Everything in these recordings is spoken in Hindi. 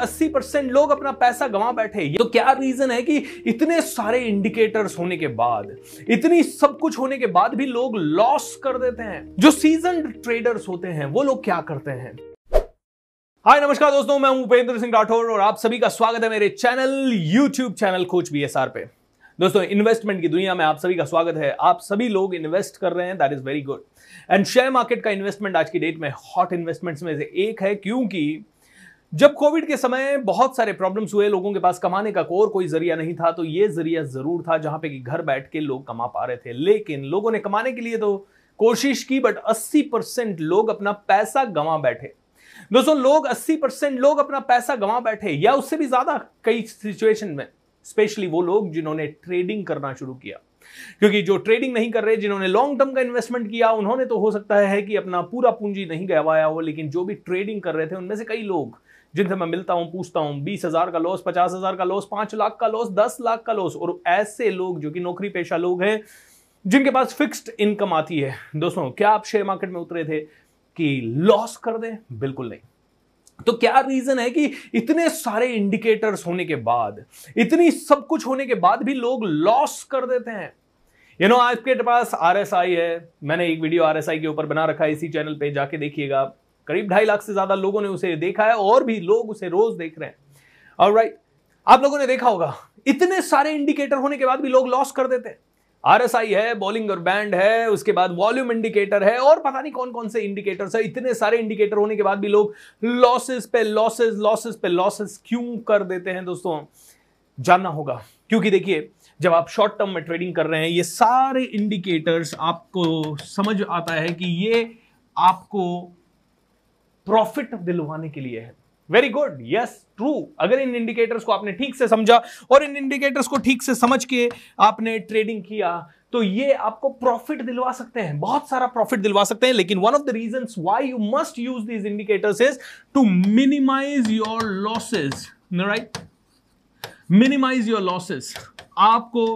अस्सी परसेंट लोग अपना पैसा गंवा बैठे। तो क्या रीजन है कि इतने सारे इंडिकेटर्स होने के बाद, इतनी सब कुछ होने के बाद भी लोग लॉस कर देते हैं। जो सीज़न ट्रेडर्स होते हैं, वो लोग क्या करते हैं? हाय, नमस्कार दोस्तों, मैं हूँ उपेंद्र सिंह राठौर और आप सभी का स्वागत है मेरे channel YouTube channel coach B पे। दोस्तों इन्वेस्टमेंट की दुनिया में आप सभी का स्वागत है। आप सभी लोग इन्वेस्ट कर रहे हैं that is very good and share market का इन्वेस्टमेंट आज की डेट में हॉट इन्वेस्टमेंट्स में से एक है, क्योंकि जब कोविड के समय बहुत सारे प्रॉब्लम्स हुए लोगों के पास कमाने का और कोई ज़रिया नहीं था तो ये ज़रिया ज़रूर था जहाँ पे कि घर बैठ के लोग कमा पा रहे थे। लेकिन लोगों ने कमाने के लिए तो कोशिश की बट 80 परसेंट लोग अपना पैसा गंवा बैठे। दोस्तों, लोग 80 परसेंट लोग अपना पैसा गंवा बैठे, या उससे भी ज़्यादा कई सिचुएशन में स्पेशली वो लोग जिन्होंने ट्रेडिंग करना शुरू किया। क्योंकि जो ट्रेडिंग नहीं कर रहे, जिन्होंने लॉन्ग टर्म का इन्वेस्टमेंट किया, उन्होंने तो हो सकता है कि अपना पूरा पूंजी नहीं गवाया हो, लेकिन जो भी ट्रेडिंग कर रहे थे, उनमें से कई लोग जिनसे मैं मिलता हूँ, पूछता हूँ, बीस हज़ार का लॉस पचास हज़ार का लॉस पाँच लाख का लॉस दस लाख का लॉस और ऐसे लोग जो कि नौकरी पेशा लोग हैं, जिनके पास फिक्स्ड इनकम आती है। दोस्तों, क्या आप शेयर मार्केट में उतरे थे कि लॉस कर दें? बिल्कुल नहीं। तो क्या रीजन है कि इतने सारे इंडिकेटर्स होने के बाद, इतनी सब कुछ होने के बाद भी लोग लॉस कर देते हैं? यू नो आपके पास आरएसआई है। मैंने एक वीडियो आरएसआई के ऊपर बना रखा है, इसी चैनल पे जाके देखिएगा करीब ढाई लाख से ज़्यादा लोगों ने उसे देखा है और भी लोग उसे रोज देख रहे हैं। और राइट आप लोगों ने देखा होगा, इतने सारे इंडिकेटर होने के बाद भी लोग लॉस कर देते हैं। आरएसआई है बॉलिंग और बैंड है, उसके बाद वॉल्यूम इंडिकेटर है और पता नहीं कौन कौन से इंडिकेटर्स है। इतने सारे इंडिकेटर होने के बाद भी लोग लॉसेस पे लॉसेस लॉसेस पे लॉसेस क्यों कर देते हैं दोस्तों? जानना होगा, क्योंकि देखिए, जब आप शॉर्ट टर्म में ट्रेडिंग कर रहे हैं, ये सारे इंडिकेटर्स आपको समझ आता है कि ये आपको प्रॉफिट दिलवाने के लिए है। वेरी गुड यस ट्रू अगर इन इंडिकेटर्स को आपने ठीक से समझा और इन इंडिकेटर्स को ठीक से समझ के आपने ट्रेडिंग किया तो ये आपको प्रॉफिट दिलवा सकते हैं। बहुत सारा प्रॉफिट दिलवा सकते हैं, लेकिन one of the reason why you must use these indicators is to minimise your losses right minimise your losses आपको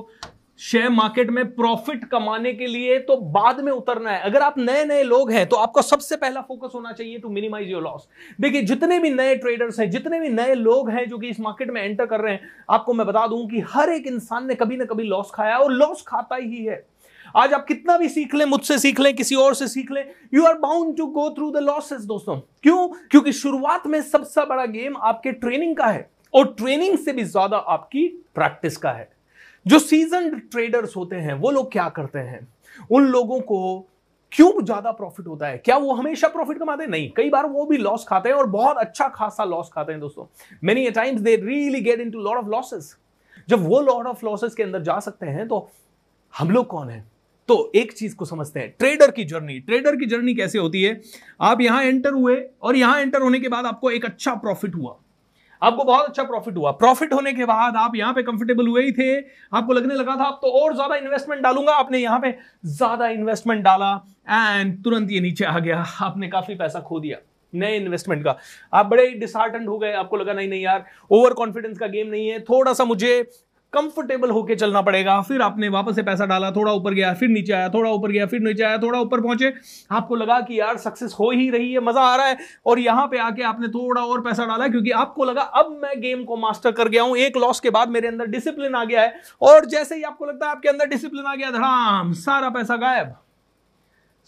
शेयर मार्केट में प्रॉफिट कमाने के लिए तो बाद में उतरना है। अगर आप नए नए लोग हैं तो आपका सबसे पहला फोकस होना चाहिए टू मिनिमाइज योर लॉस देखिए, जितने भी नए ट्रेडर्स हैं, जितने भी नए लोग हैं जो कि इस मार्केट में एंटर कर रहे हैं, आपको मैं बता दूँ कि हर एक इंसान ने कभी ना कभी लॉस खाया और लॉस खाता ही है। आज आप कितना भी सीख लें, मुझसे सीख लें, किसी और से सीख लें you are bound to go through the losses दोस्तों। क्यों? क्योंकि शुरुआत में सबसे बड़ा गेम आपके ट्रेनिंग का है और ट्रेनिंग से भी ज़्यादा आपकी प्रैक्टिस का है। जो सीज़न ट्रेडर्स होते हैं, वो लोग क्या करते हैं? उन लोगों को क्यों ज़्यादा प्रॉफिट होता है? क्या वो हमेशा प्रॉफिट कमाते हैं? नहीं, कई बार वो भी लॉस खाते हैं और बहुत अच्छा खासा लॉस खाते हैं दोस्तों। Many times they really get into lot of losses जब वो लॉट ऑफ़ लॉसेस के अंदर जा सकते हैं तो हम लोग कौन है? तो एक चीज़ को समझते हैं ट्रेडर की जर्नी ट्रेडर की जर्नी कैसे होती है? आप यहाँ एंटर हुए और यहाँ एंटर होने के बाद आपको एक अच्छा प्रॉफिट हुआ। आपको बहुत अच्छा प्रॉफिट हुआ। प्रॉफिट होने के बाद आप यहाँ पे कंफर्टेबल हुए ही थे। आपको लगने लगा था आप तो और ज़्यादा इन्वेस्टमेंट डालूँगा। आपने यहाँ पे ज़्यादा इन्वेस्टमेंट डाला एंड तुरंत ये नीचे आ गया। आपने काफ़ी पैसा खो दिया नए इन्वेस्टमेंट का। आप बड़े डिसहार्टेंड हो गए। आपको लगा, नहीं नहीं यार ओवर कॉन्फिडेंस का गेम नहीं है। थोड़ा सा मुझे कंफर्टेबल होके चलना पड़ेगा। फिर आपने वापस से पैसा डाला, थोड़ा ऊपर गया, फिर नीचे आया, थोड़ा ऊपर गया, फिर नीचे आया, थोड़ा ऊपर पहुँचे। आपको लगा कि यार सक्सेस हो ही रही है, मज़ा आ रहा है। और यहाँ पे आके आपने थोड़ा और पैसा डाला, क्योंकि आपको लगा, अब मैं गेम को मास्टर कर गया हूँ। एक लॉस के बाद मेरे अंदर डिसिप्लिन आ गया है। और जैसे ही आपको लगता है आपके अंदर डिसिप्लिन आ गया, धड़ाम, सारा पैसा गायब।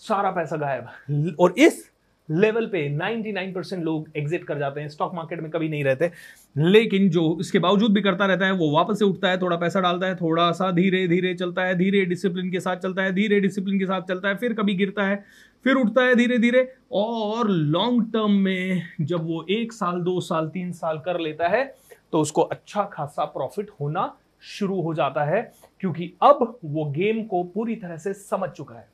सारा पैसा गायब। और इस लेवल पे 99 परसेंट लोग एग्जिट कर जाते हैं, स्टॉक मार्केट में कभी नहीं रहते। लेकिन जो इसके बावजूद भी करता रहता है, वो वापस से उठता है, थोड़ा पैसा डालता है थोड़ा सा धीरे धीरे चलता है धीरे डिसिप्लिन के साथ चलता है धीरे डिसिप्लिन के साथ चलता है, फिर कभी गिरता है, फिर उठता है धीरे धीरे और लॉन्ग टर्म में जब वो एक साल, दो साल, तीन साल कर लेता है तो उसको अच्छा खासा प्रॉफिट होना शुरू हो जाता है, क्योंकि अब वो गेम को पूरी तरह से समझ चुका है।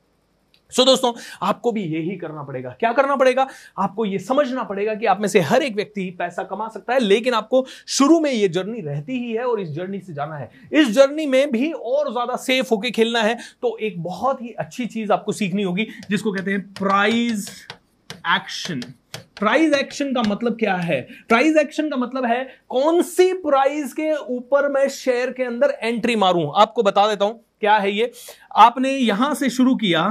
सो दोस्तों, आपको भी यही करना पड़ेगा। क्या करना पड़ेगा? आपको यह समझना पड़ेगा कि आप में से हर एक व्यक्ति पैसा कमा सकता है, लेकिन आपको शुरू में यह जर्नी रहती ही है और इस जर्नी से जाना है। इस जर्नी में भी और ज़्यादा सेफ़ होके खेलना है तो एक बहुत ही अच्छी चीज़ आपको सीखनी होगी, जिसको कहते हैं प्राइज एक्शन प्राइज एक्शन का मतलब क्या है? प्राइज एक्शन का मतलब है कौन सी प्राइज के ऊपर मैं शेयर के अंदर एंट्री मारूं। आपको बता देता हूँ, क्या है ये? आपने यहाँ से शुरू किया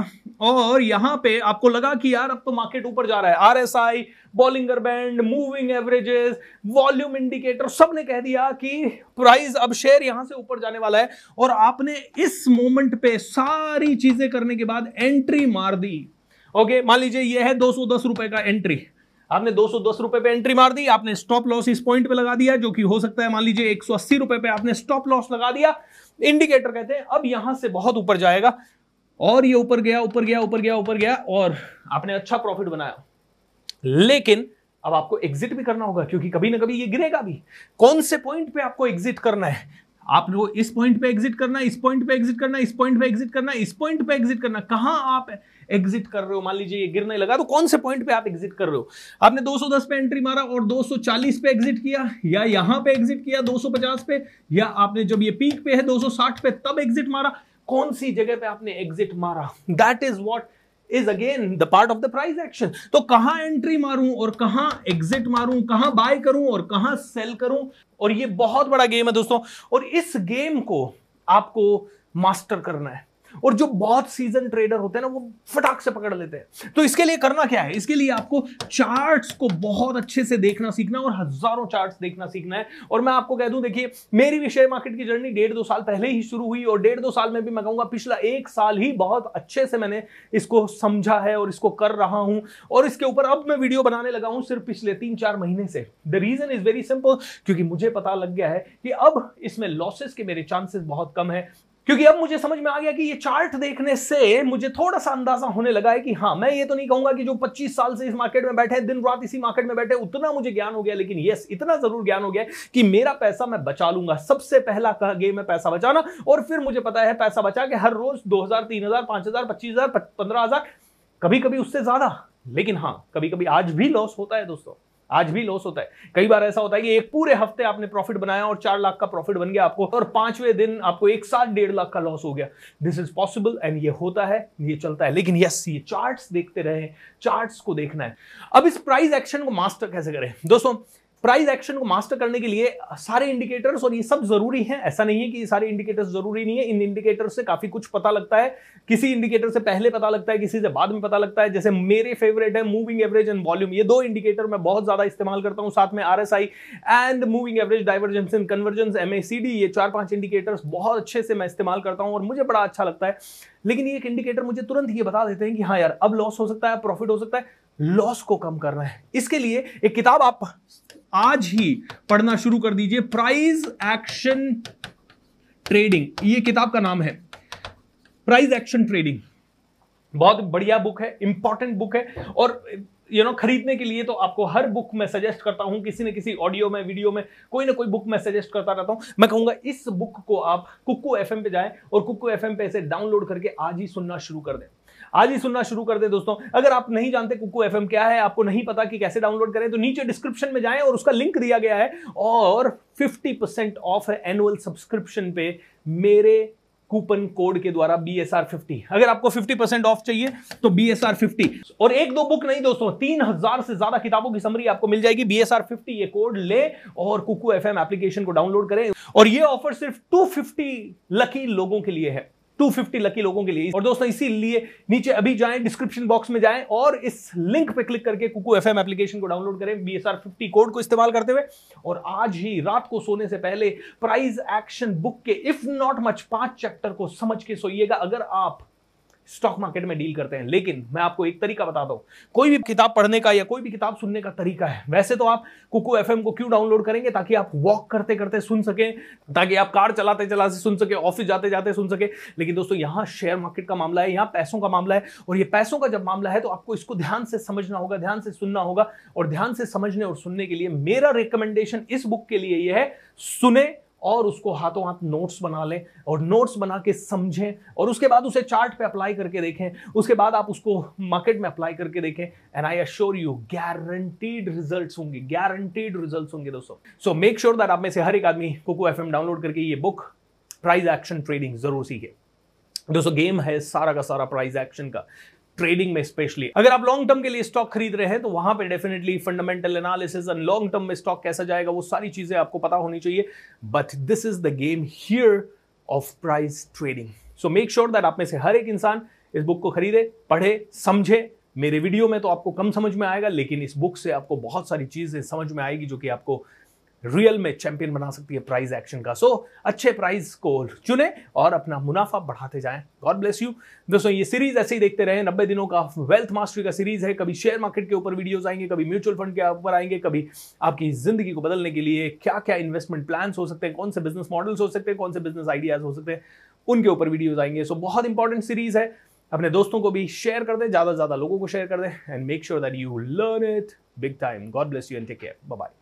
और यहाँ पे आपको लगा कि यार अब तो मार्केट ऊपर जा रहा है। RSI Bollinger band moving averages volume indicator सबने कह दिया कि प्राइस अब शेयर यहाँ से ऊपर जाने वाला है। और आपने इस मोमेंट पे सारी चीज़ें करने के बाद एंट्री मार दी। ओके मान लीजिए यह है दो सौ दस रुपए का एंट्री आपने दो सौ दस रुपए पे एंट्री मार दी, आपने स्टॉप लॉस इस पॉइंट पे लगा दिया, जो कि हो सकता है मान लीजिए एक सौ अस्सी रुपए पे आपने स्टॉप लॉस लगा दिया। इंडिकेटर कहते हैं, अब यहाँ से बहुत ऊपर जाएगा। और ये ऊपर गया ऊपर गया ऊपर गया ऊपर गया और आपने अच्छा प्रॉफिट बनाया। लेकिन अब आपको एग्जिट भी करना होगा क्योंकि कभी ना कभी ये गिरेगा भी। कौन से पॉइंट पे आपको एग्जिट करना है? आप लोग इस पॉइंट पे एग्जिट करना इस पॉइंट पे एग्जिट करना इस पॉइंट पे एग्जिट करना इस पॉइंट पे एग्जिट करना कहाँ आप एग्जिट कर रहे हो? मान लीजिए ये गिरने लगा तो कौन से पॉइंट पे आप एग्जिट कर रहे हो? आपने 210 पे एंट्री मारा और 240 पे एग्जिट किया या यहाँ पे एग्जिट किया 250 पे या आपने जब ये पीक पे है 260 पे तब एग्जिट मारा। कौन सी जगह पे आपने एग्जिट मारा? That is what is again the part of the price action तो कहाँ एंट्री मारूं और कहाँ एग्जिट मारूं, कहाँ बाय करूँ और कहाँ सेल करूँ? और ये बहुत बड़ा गेम है दोस्तों। और इस गेम को आपको मास्टर करना है। और जो बहुत सीज़न ट्रेडर होते हैं ना, वो फटाक से पकड़ लेते हैं। तो इसके लिए करना क्या है? इसके लिए आपको चार्ट्स को बहुत अच्छे से देखना सीखना और हज़ारों चार्ट्स देखना सीखना है। और मैं आपको कह दूँ, देखिए, मेरी भी शेयर मार्केट की जर्नी डेढ़ दो साल पहले ही शुरू हुई और डेढ़ दो साल में भी मैं कहूँगा पिछला एक साल ही बहुत अच्छे से मैंने इसको समझा है और इसको कर रहा हूँ। और इसके ऊपर अब मैं वीडियो बनाने लगा हूँ सिर्फ़ पिछले तीन चार महीने से। The reason is very simple क्योंकि मुझे पता लग गया है कि अब इसमें लॉसेस के मेरे चांसेस बहुत कम है। क्योंकि अब मुझे समझ में आ गया कि ये चार्ट देखने से मुझे थोड़ा सा अंदाज़ा होने लगा है कि हाँ मैं ये तो नहीं कहूँगा कि जो 25 साल से इस मार्केट में बैठे दिन रात इसी मार्केट में बैठे उतना मुझे ज्ञान हो गया, लेकिन यस इतना ज़रूर ज्ञान हो गया कि मेरा पैसा मैं बचा लूँगा। सबसे पहला कहा गेम है पैसा बचाना, और फिर मुझे पता है पैसा बचा के हर रोज दो हज़ार, तीन हज़ार, पाँच हज़ार, पच्चीस हज़ार पंद्रह हज़ार कभी कभी उससे ज़्यादा। लेकिन हाँ कभी कभी आज भी लॉस होता है दोस्तों। आज भी लॉस होता है। कई बार ऐसा होता है कि एक पूरे हफ़्ते आपने प्रॉफिट बनाया और चार लाख का प्रॉफिट बन गया आपको और पाँचवें दिन आपको एक साथ डेढ़ लाख का लॉस हो गया। दिस इज़ पॉसिबल एंड ये होता है, ये चलता है। लेकिन यस ये चार्ट देखते रहे चार्ट को देखना है। अब इस प्राइस एक्शन को मास्टर कैसे करें? दोस्तों प्राइस एक्शन को मास्टर करने के लिए सारे इंडिकेटर्स और ये सब ज़रूरी हैं। ऐसा नहीं है कि ये सारे इंडिकेटर्स ज़रूरी नहीं है। इन इंडिकेटर्स से काफ़ी कुछ पता लगता है। किसी इंडिकेटर से पहले पता लगता है, किसी से बाद में पता लगता है। जैसे मेरे फेवरेट है मूविंग एवरेज एंड वॉल्यूम ये दो इंडिकेटर मैं बहुत ज़्यादा इस्तेमाल करता हूँ, साथ में RSI and moving average divergence and convergence MACD ये चार पाँच इंडिकेटर्स बहुत अच्छे से मैं इस्तेमाल करता हूँ, और मुझे बड़ा अच्छा लगता है। लेकिन ये एक इंडिकेटर मुझे तुरंत ये बता देते हैं कि हाँ यार, अब लॉस हो सकता है प्रॉफिट हो सकता है। लॉस को कम करना है। इसके लिए एक किताब आप आज ही पढ़ना शुरू कर दीजिए। Price action trading. ये किताब का नाम है। Price action trading. बहुत बढ़िया बुक है इंपॉर्टेंट बुक है। और, यू नो, खरीदने के लिए तो आपको हर बुक में सजेस्ट करता हूँ, किसी न किसी ऑडियो में, वीडियो में, कोई ना कोई बुक मैं सजेस्ट करता रहता हूँ। मैं कहूँगा इस बुक को आप कुक्कू एफ़ पे जाएँ और कुक्कू एफ़ पे इसे डाउनलोड करके आज ही सुनना शुरू कर दें। आज ही सुनना शुरू कर दे दोस्तों। अगर आप नहीं जानते कुकू एफएम क्या है, आपको नहीं पता कि कैसे डाउनलोड करें तो नीचे डिस्क्रिप्शन में जाएँ और उसका लिंक दिया गया है और 50% ऑफ़ है एनुअल सब्सक्रिप्शन पे मेरे कूपन कोड के द्वारा बी एस आर फिफ्टी अगर आपको फिफ्टी परसेंट ऑफ़ चाहिए तो बी एस आर फिफ्टी और एक दो बुक नहीं दोस्तों, तीन हज़ार से ज़्यादा किताबों की समरी आपको मिल जाएगी बी एस आर फिफ्टी ये कोड ले और कुकू एफ़ एम एप्लीकेशन को डाउनलोड करें। और ये ऑफ़र सिर्फ़ टू फिफ्टी लकी लोगों के लिए है। 250 लकी लोगों के लिए। और दोस्तों, इसीलिए नीचे अभी जाए डिस्क्रिप्शन बॉक्स में जाए और इस लिंक पे क्लिक करके कुकू एफएम एप्लीकेशन को डाउनलोड करें बीएसआर 50 कोड को इस्तेमाल करते हुए। और आज ही रात को सोने से पहले प्राइज एक्शन बुक के इफ़ नॉट मच पाँच चैप्टर को समझ के सोइएगा। अगर आप स्टॉक मार्केट में डील करते हैं। लेकिन मैं आपको एक तरीका बताता हूँ। कोई भी किताब पढ़ने का या कोई भी किताब सुनने का तरीका है, वैसे तो आप कुकू एफ़ को क्यों डाउनलोड करेंगे ताकि आप वॉक करते करते सुन सके, ताकि आप कार चलाते चलाते सुन सके, ऑफ़िस जाते जाते सुन सके। लेकिन दोस्तों, यहाँ शेयर मार्केट का मामला है, यहाँ पैसों का मामला है और ये पैसों का जब मामला है तो आपको इसको ध्यान से समझना होगा, ध्यान से सुनना होगा और ध्यान से समझने और सुनने के लिए मेरा रिकमेंडेशन इस बुक के लिए यह है, सुने और उसको हाथों हाथ नोट्स बना लें और नोट्स बना के समझें और उसके बाद उसे चार्ट पे अप्लाई करके देखें। उसके बाद आप उसको मार्केट में अप्लाई करके देखें। And I assure you guaranteed results होंगे गारंटीड रिजल्ट्स होंगे दोस्तों। सो मेक श्योर दैट आप में से हर एक आदमी कोको एफ़ डाउनलोड करके ये बुक प्राइज एक्शन ट्रेडिंग ज़रूर सीखे। दोस्तों गेम है सारा का सारा प्राइज एक्शन का। ट्रेडिंग में स्पेशली अगर आप लॉन्ग टर्म के लिए स्टॉक खरीद रहे हैं तो वहाँ पे definitely fundamental analysis and long term में स्टॉक कैसा जाएगा, वो सारी चीज़ें आपको पता होनी चाहिए। But this is the game here of price trading so make sure that आप में से हर एक इंसान इस बुक को खरीदे, पढ़े, समझे। मेरे वीडियो में तो आपको कम समझ में आएगा, लेकिन इस बुक से आपको बहुत सारी चीज़ें समझ में आएगी जो कि आपको रियल में चैंपियन बना सकती है प्राइज एक्शन का। सो so, अच्छे प्राइज को चुने और अपना मुनाफा बढ़ाते जाएँ। गॉड ब्लेस यू दोस्तों ये सीरीज़ ऐसे ही देखते रहे। नब्बे दिनों का वेल्थ मास्टरी का सीरीज़ है। कभी शेयर मार्केट के ऊपर वीडियोस आएँगे कभी म्यूचुअल फंड के ऊपर आएँगे कभी आपकी ज़िंदगी को बदलने के लिए क्या क्या इन्वेस्टमेंट प्लान हो सकते हैं कौन से बिज़नेस मॉडल्स हो सकते हैं कौन से बिज़नेस आइडियाज़ हो सकते हैं उनके ऊपर वीडियोज़ आएँगे। सो so, बहुत इंपॉर्टेंट सीरीज़ है। अपने दोस्तों को भी शेयर कर दें ज़्यादा से ज़्यादा लोगों को शेयर कर दें and make sure that you learn it big time God bless you and take care bye